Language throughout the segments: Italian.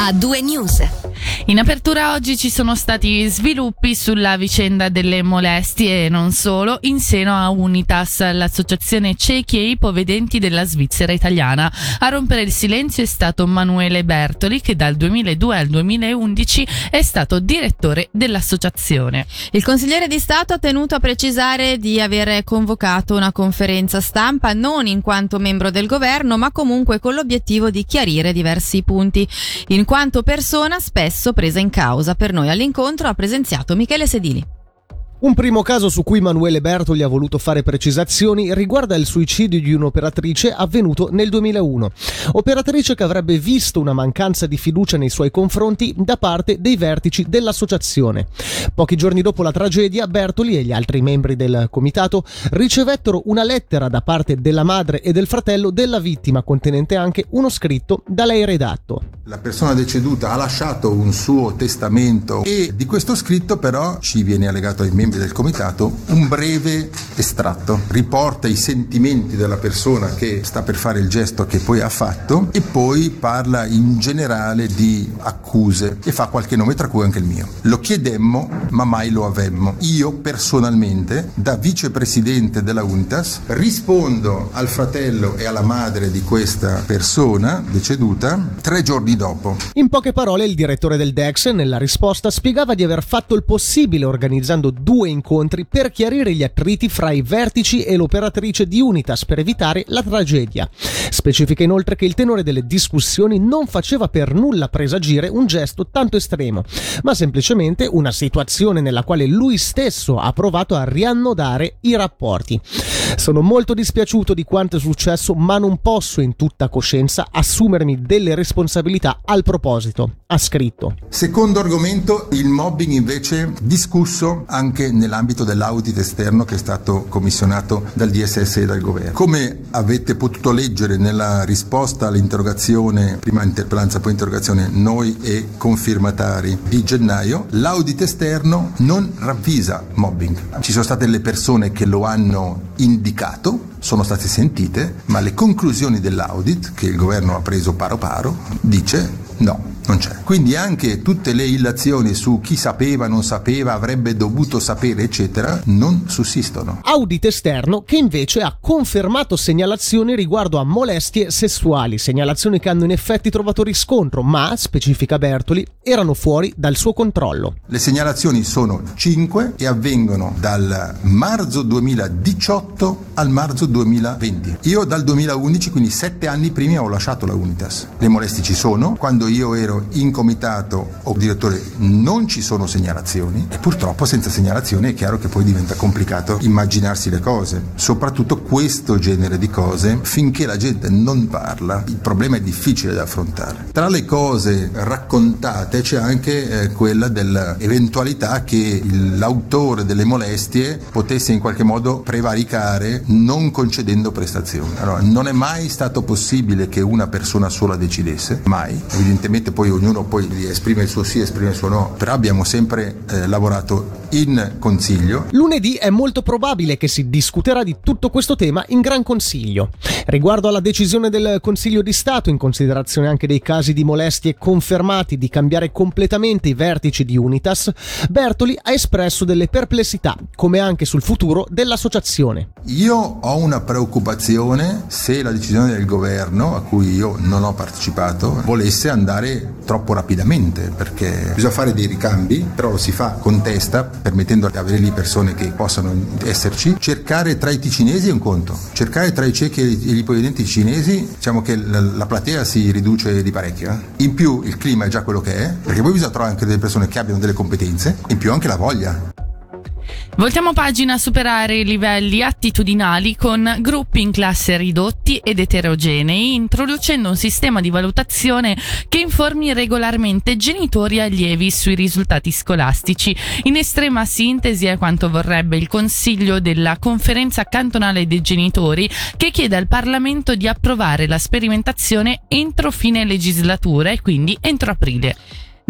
a due news. In apertura oggi ci sono stati sviluppi sulla vicenda delle molestie e non solo in seno a Unitas, l'associazione ciechi e ipovedenti della Svizzera italiana. A rompere il silenzio è stato Manuele Bertoli che dal 2002 al 2011 è stato direttore dell'associazione. Il consigliere di Stato ha tenuto a precisare di aver convocato una conferenza stampa non in quanto membro del governo ma comunque con l'obiettivo di chiarire diversi punti. In quanto persona spesso presa in causa. Per noi all'incontro ha presenziato Michele Sedili. Un primo caso su cui Manuele Bertoli ha voluto fare precisazioni riguarda il suicidio di un'operatrice avvenuto nel 2001. Operatrice che avrebbe visto una mancanza di fiducia nei suoi confronti da parte dei vertici dell'associazione. Pochi giorni dopo la tragedia, Bertoli e gli altri membri del comitato ricevettero una lettera da parte della madre e del fratello della vittima contenente anche uno scritto da lei redatto. La persona deceduta ha lasciato un suo testamento e di questo scritto però ci viene allegato ai membri membri del comitato un breve estratto. Riporta i sentimenti della persona che sta per fare il gesto che poi ha fatto e poi parla in generale di accuse e fa qualche nome tra cui anche il mio. Lo chiedemmo ma mai lo avemmo. Io personalmente da vicepresidente della Unitas rispondo al fratello e alla madre di questa persona deceduta tre giorni dopo. In poche parole il direttore del DEX nella risposta spiegava di aver fatto il possibile organizzando due due incontri per chiarire gli attriti fra i vertici e l'operatrice di Unitas per evitare la tragedia. Specifica inoltre che il tenore delle discussioni non faceva per nulla presagire un gesto tanto estremo, ma semplicemente una situazione nella quale lui stesso ha provato a riannodare i rapporti. Sono molto dispiaciuto di quanto è successo, ma non posso in tutta coscienza assumermi delle responsabilità al proposito, ha scritto. Secondo argomento, il mobbing invece discusso anche nell'ambito dell'audit esterno che è stato commissionato dal DSS e dal governo. Come avete potuto leggere nella risposta all'interrogazione, prima interpellanza poi interrogazione, noi e confirmatari di gennaio, l'audit esterno non ravvisa mobbing. Ci sono state le persone che lo hanno indicato, sono state sentite, ma le conclusioni dell'audit, che il governo ha preso paro paro, dice no non c'è. Quindi anche tutte le illazioni su chi sapeva, non sapeva, avrebbe dovuto sapere, eccetera, non sussistono. Audit esterno che invece ha confermato segnalazioni riguardo a molestie sessuali, segnalazioni che hanno in effetti trovato riscontro, ma, specifica Bertoli, erano fuori dal suo controllo. Le segnalazioni sono 5 e avvengono dal marzo 2018 al marzo 2020. Io dal 2011, quindi 7 anni prima, ho lasciato la Unitas. Le molestie ci sono. Quando io ero in comitato o direttore non ci sono segnalazioni e purtroppo senza segnalazioni è chiaro che poi diventa complicato immaginarsi le cose, soprattutto questo genere di cose, finché la gente non parla il problema è difficile da affrontare. Tra le cose raccontate c'è anche eh, quella dell'eventualità che l'autore delle molestie potesse in qualche modo prevaricare non concedendo prestazioni. Allora, non è mai stato possibile che una persona sola decidesse, mai, evidentemente poi ognuno poi esprime il suo sì, esprime il suo no, però abbiamo sempre eh, lavorato in consiglio. Lunedì è molto probabile che si discuterà di tutto questo tema in Gran Consiglio. Riguardo alla decisione del Consiglio di Stato, in considerazione anche dei casi di molestie confermati di cambiare completamente i vertici di Unitas, Bertoli ha espresso delle perplessità, come anche sul futuro dell'associazione. Io ho una preoccupazione se la decisione del governo, a cui io non ho partecipato, volesse andare troppo rapidamente, perché bisogna fare dei ricambi, però lo si fa con testa, permettendo di avere lì persone che possano esserci. Cercare tra i ticinesi è un conto, cercare tra i ciechi e gli ipovedenti cinesi, diciamo che la, la platea si riduce di parecchio. Eh. In più il clima è già quello che è, perché poi bisogna trovare anche delle persone che abbiano delle competenze, in più anche la voglia. Voltiamo pagina a superare i livelli attitudinali con gruppi in classe ridotti ed eterogenei, introducendo un sistema di valutazione che informi regolarmente genitori e allievi sui risultati scolastici. In estrema sintesi è quanto vorrebbe il Consiglio della Conferenza cantonale dei genitori che chiede al Parlamento di approvare la sperimentazione entro fine legislatura e quindi entro aprile.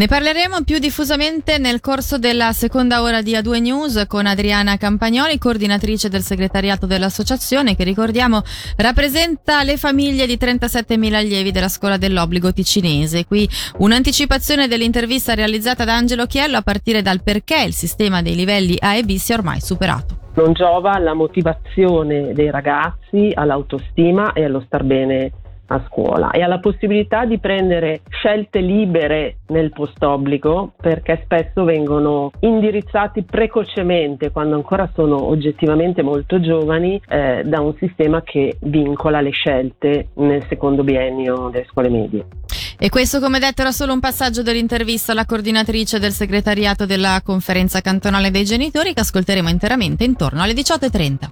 Ne parleremo più diffusamente nel corso della seconda ora di A2 News con Adriana Campagnoli, coordinatrice del segretariato dell'associazione che ricordiamo rappresenta le famiglie di 37.000 allievi della scuola dell'obbligo ticinese. Qui un'anticipazione dell'intervista realizzata da Angelo Chiello a partire dal perché il sistema dei livelli A e B sia ormai superato. Non giova alla motivazione dei ragazzi, all'autostima e allo star bene a scuola e alla possibilità di prendere scelte libere nel post obbligo perché spesso vengono indirizzati precocemente quando ancora sono oggettivamente molto giovani eh, da un sistema che vincola le scelte nel secondo biennio delle scuole medie. E questo, come detto, era solo un passaggio dell'intervista alla coordinatrice del segretariato della conferenza cantonale dei genitori che ascolteremo interamente intorno alle 18.30.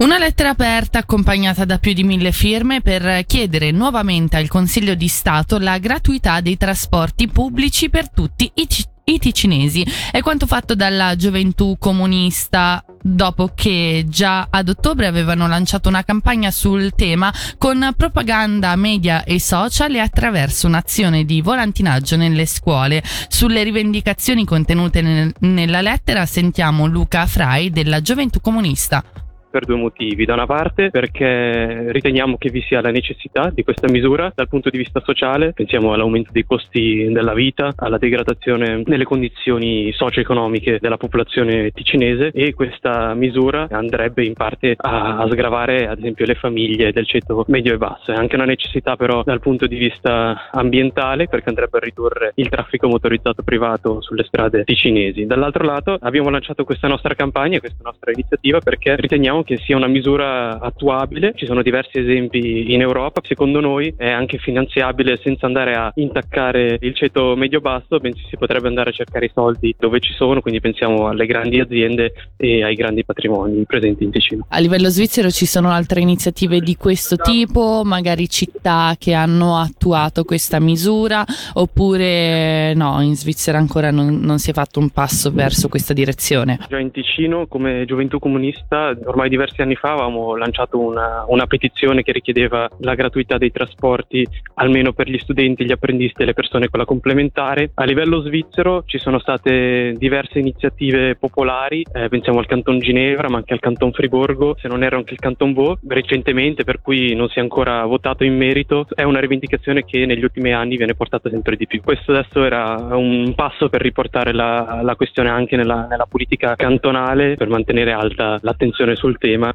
Una lettera aperta accompagnata da più di mille firme per chiedere nuovamente al Consiglio di Stato la gratuità dei trasporti pubblici per tutti i, c- i ticinesi. È quanto fatto dalla gioventù comunista dopo che già ad ottobre avevano lanciato una campagna sul tema con propaganda media e social e attraverso un'azione di volantinaggio nelle scuole. Sulle rivendicazioni contenute nel- nella lettera sentiamo Luca Frai della gioventù comunista per due motivi. Da una parte perché riteniamo che vi sia la necessità di questa misura dal punto di vista sociale, pensiamo all'aumento dei costi della vita, alla degradazione delle condizioni socio-economiche della popolazione ticinese e questa misura andrebbe in parte a, a sgravare ad esempio le famiglie del ceto medio e basso. È anche una necessità però dal punto di vista ambientale perché andrebbe a ridurre il traffico motorizzato privato sulle strade ticinesi. Dall'altro lato abbiamo lanciato questa nostra campagna, questa nostra iniziativa perché riteniamo riteniamo che sia una misura attuabile, ci sono diversi esempi in Europa, secondo noi è anche finanziabile senza andare a intaccare il ceto medio-basso, bensì si potrebbe andare a cercare i soldi dove ci sono, quindi pensiamo alle grandi aziende e ai grandi patrimoni presenti in Ticino. A livello svizzero ci sono altre iniziative di questo tipo, magari città che hanno attuato questa misura oppure no, in Svizzera ancora non, non si è fatto un passo verso questa direzione? Già in Ticino come gioventù comunista ormai ormai diversi anni fa avevamo lanciato una, una, petizione che richiedeva la gratuità dei trasporti almeno per gli studenti, gli apprendisti e le persone con la complementare. A livello svizzero ci sono state diverse iniziative popolari, eh, pensiamo al Canton Ginevra ma anche al Canton Friburgo, se non erro anche il Canton Vaud recentemente per cui non si è ancora votato in merito, è una rivendicazione che negli ultimi anni viene portata sempre di più. Questo adesso era un passo per riportare la, la questione anche nella, nella politica cantonale per mantenere alta l'attenzione sul tema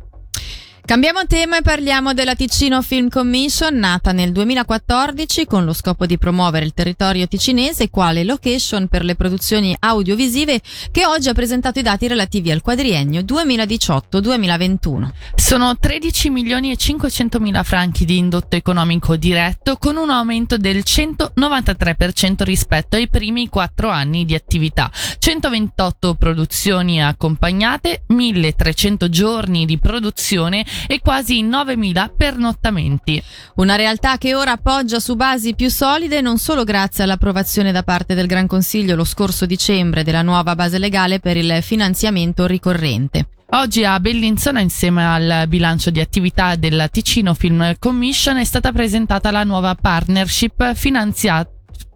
Cambiamo tema e parliamo della Ticino Film Commission, nata nel 2014 con lo scopo di promuovere il territorio ticinese quale location per le produzioni audiovisive che oggi ha presentato i dati relativi al quadriennio 2018-2021. Sono 13 milioni e 500 mila franchi di indotto economico diretto con un aumento del 193% rispetto ai primi quattro anni di attività, 128 produzioni accompagnate, 1300 giorni di produzione e quasi 9.000 pernottamenti. Una realtà che ora appoggia su basi più solide non solo grazie all'approvazione da parte del Gran Consiglio lo scorso dicembre della nuova base legale per il finanziamento ricorrente. Oggi a Bellinzona, insieme al bilancio di attività della Ticino Film Commission, è stata presentata la nuova partnership finanziata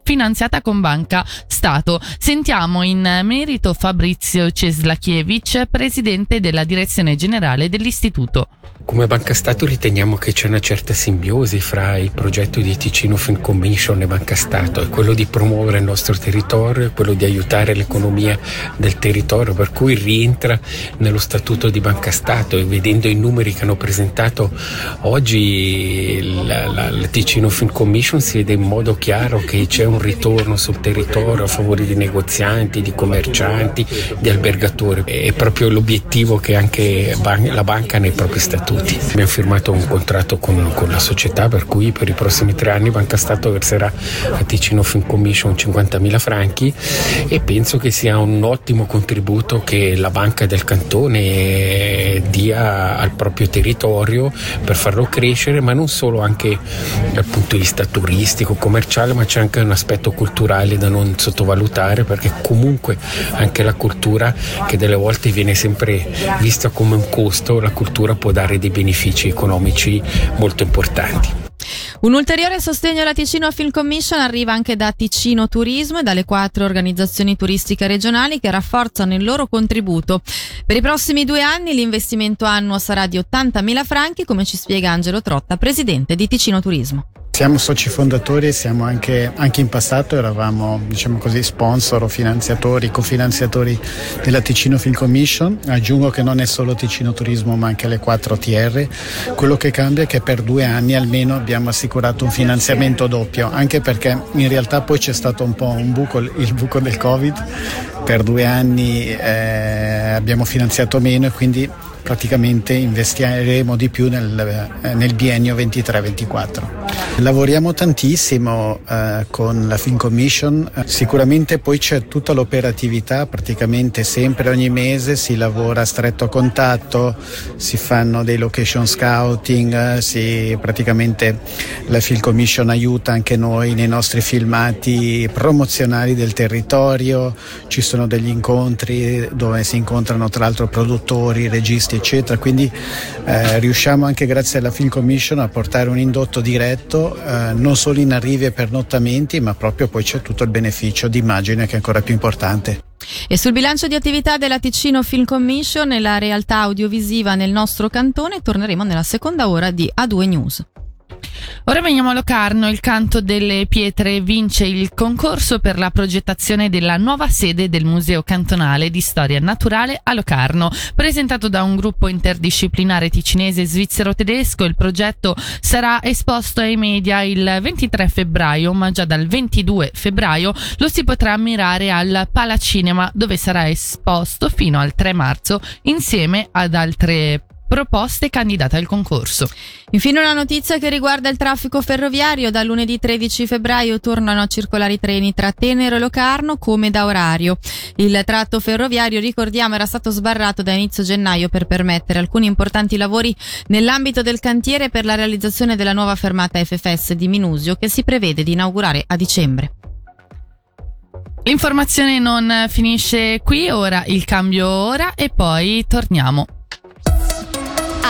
finanziata con Banca Stato. Sentiamo in merito Fabrizio Ceslachievich, presidente della direzione generale dell'istituto. Come Banca Stato riteniamo che c'è una certa simbiosi fra il progetto di Ticino Film Commission e Banca Stato, è quello di promuovere il nostro territorio, quello di aiutare l'economia del territorio, per cui rientra nello statuto di Banca Stato e vedendo i numeri che hanno presentato oggi la, la, la Ticino Film Commission si vede in modo chiaro che c'è un ritorno sul territorio a favore di negozianti, di commercianti, di albergatori. È proprio l'obiettivo che anche la banca ha nei propri statuti tutti. Abbiamo firmato un contratto con, con, la società per cui per i prossimi tre anni Banca Stato verserà a Ticino Film Commission 50.000 franchi e penso che sia un ottimo contributo che la banca del cantone dia al proprio territorio per farlo crescere, ma non solo anche dal punto di vista turistico, commerciale, ma c'è anche un aspetto culturale da non sottovalutare perché comunque anche la cultura che delle volte viene sempre vista come un costo, la cultura può dare dei benefici economici molto importanti. Un ulteriore sostegno alla Ticino Film Commission arriva anche da Ticino Turismo e dalle quattro organizzazioni turistiche regionali che rafforzano il loro contributo. Per i prossimi due anni l'investimento annuo sarà di 80.000 franchi, come ci spiega Angelo Trotta, presidente di Ticino Turismo. Siamo soci fondatori e siamo anche, anche, in passato eravamo diciamo così, sponsor o finanziatori, cofinanziatori della Ticino Film Commission. Aggiungo che non è solo Ticino Turismo ma anche le 4 TR. Quello che cambia è che per due anni almeno abbiamo assicurato un finanziamento doppio, anche perché in realtà poi c'è stato un po' un buco, il buco del Covid. Per due anni eh, abbiamo finanziato meno e quindi praticamente investiremo di più nel, nel biennio 23-24. Lavoriamo tantissimo eh, con la Film Commission, sicuramente poi c'è tutta l'operatività, praticamente sempre ogni mese si lavora a stretto contatto, si fanno dei location scouting, si, praticamente la Film Commission aiuta anche noi nei nostri filmati promozionali del territorio, ci sono degli incontri dove si incontrano tra l'altro produttori, registi eccetera, quindi eh, riusciamo anche grazie alla Film Commission a portare un indotto diretto eh, non solo in arrivi e pernottamenti, ma proprio poi c'è tutto il beneficio di immagine che è ancora più importante. E sul bilancio di attività della Ticino Film Commission e la realtà audiovisiva nel nostro cantone torneremo nella seconda ora di A2 News. Ora veniamo a Locarno, il canto delle pietre vince il concorso per la progettazione della nuova sede del Museo Cantonale di Storia Naturale a Locarno. Presentato da un gruppo interdisciplinare ticinese svizzero-tedesco, il progetto sarà esposto ai media il 23 febbraio, ma già dal 22 febbraio lo si potrà ammirare al Palacinema, dove sarà esposto fino al 3 marzo insieme ad altre proposte candidate al concorso. Infine una notizia che riguarda il traffico ferroviario. Da lunedì 13 febbraio tornano a circolare i treni tra Tenero e Locarno come da orario. Il tratto ferroviario, ricordiamo, era stato sbarrato da inizio gennaio per permettere alcuni importanti lavori nell'ambito del cantiere per la realizzazione della nuova fermata FFS di Minusio che si prevede di inaugurare a dicembre. L'informazione non finisce qui, ora il cambio ora e poi torniamo.